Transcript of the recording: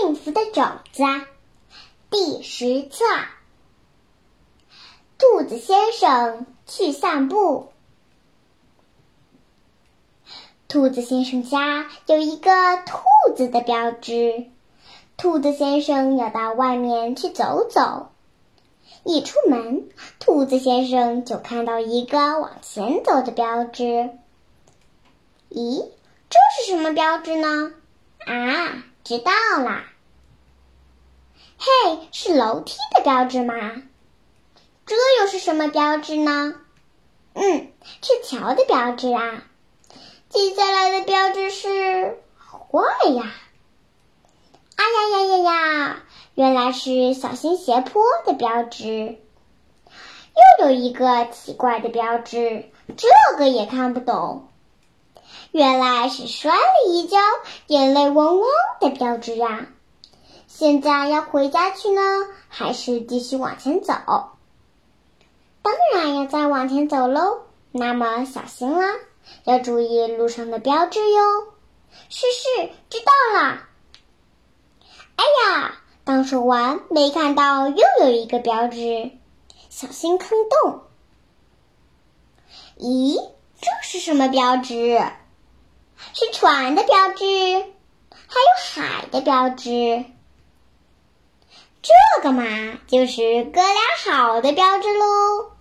幸福的种子，第十册。兔子先生去散步。兔子先生家有一个兔子的标志。兔子先生要到外面去走走。一出门，兔子先生就看到一个往前走的标志。咦，这是什么标志呢？啊，知道啦！嘿，是楼梯的标志吗？这又是什么标志呢？嗯，是桥的标志啊。接下来的标志是坏呀！哎呀呀呀呀！原来是小心斜坡的标志。又有一个奇怪的标志，这个也看不懂。原来是摔了一跤，眼泪汪汪的标志呀！现在要回家去呢，还是继续往前走？当然要再往前走喽。那么小心啦，要注意路上的标志哟。是是，知道了。哎呀，刚说完，没看到又有一个标志，小心坑洞。咦，这是什么标志？是船的标志，还有海的标志。这个嘛，就是哥俩好的标志喽。